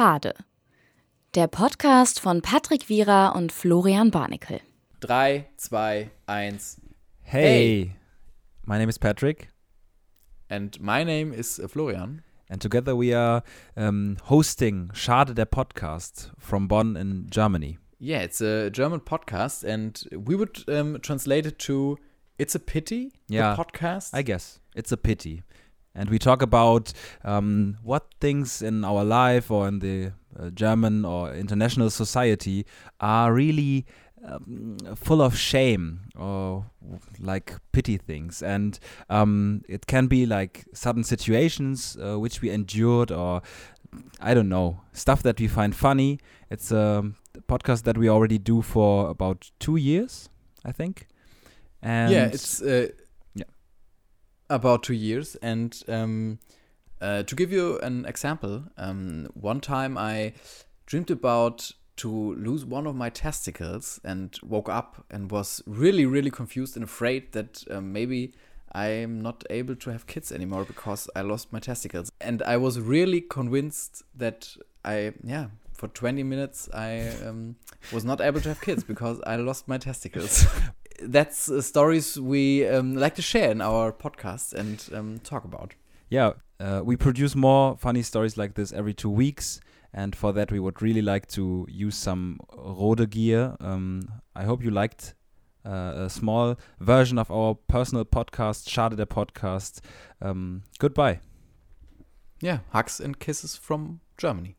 Schade. Der Podcast von Patrick Wierer und Florian Barnikel. 3, 2, 1. Hey, Hey. my name is Patrick, And my name is uh, Florian. and together we are um, hosting Schade der Podcast from Bonn in Germany. Yeah, it's a German podcast, and we would um, translate it to It's a Pity, Yeah, the podcast. I guess it's a pity. And we talk about um, what things in our life or in the uh, German or international society are really um, full of shame or like pity things. And um, it can be like sudden situations uh, which we endured or I don't know, stuff that we find funny. It's a podcast that we already do for about two years, I think. And yeah, it's uh. About two years. And um, uh, to give you an example, um, one time I dreamed about to lose one of my testicles and woke up and was really, really confused and afraid that um, maybe I'm not able to have kids anymore because I lost my testicles. And I was really convinced that I, yeah, for 20 minutes I um, was not able to have kids because I lost my testicles. That's uh, stories we um, like to share in our podcast and um, talk about. yeah, uh, we produce more funny stories like this every two weeks. And for that, we would really like to use some Røde gear. Um, I hope you liked uh, a small version of our personal podcast, Schade der Podcast. Um, goodbye. Yeah, hugs and kisses from Germany.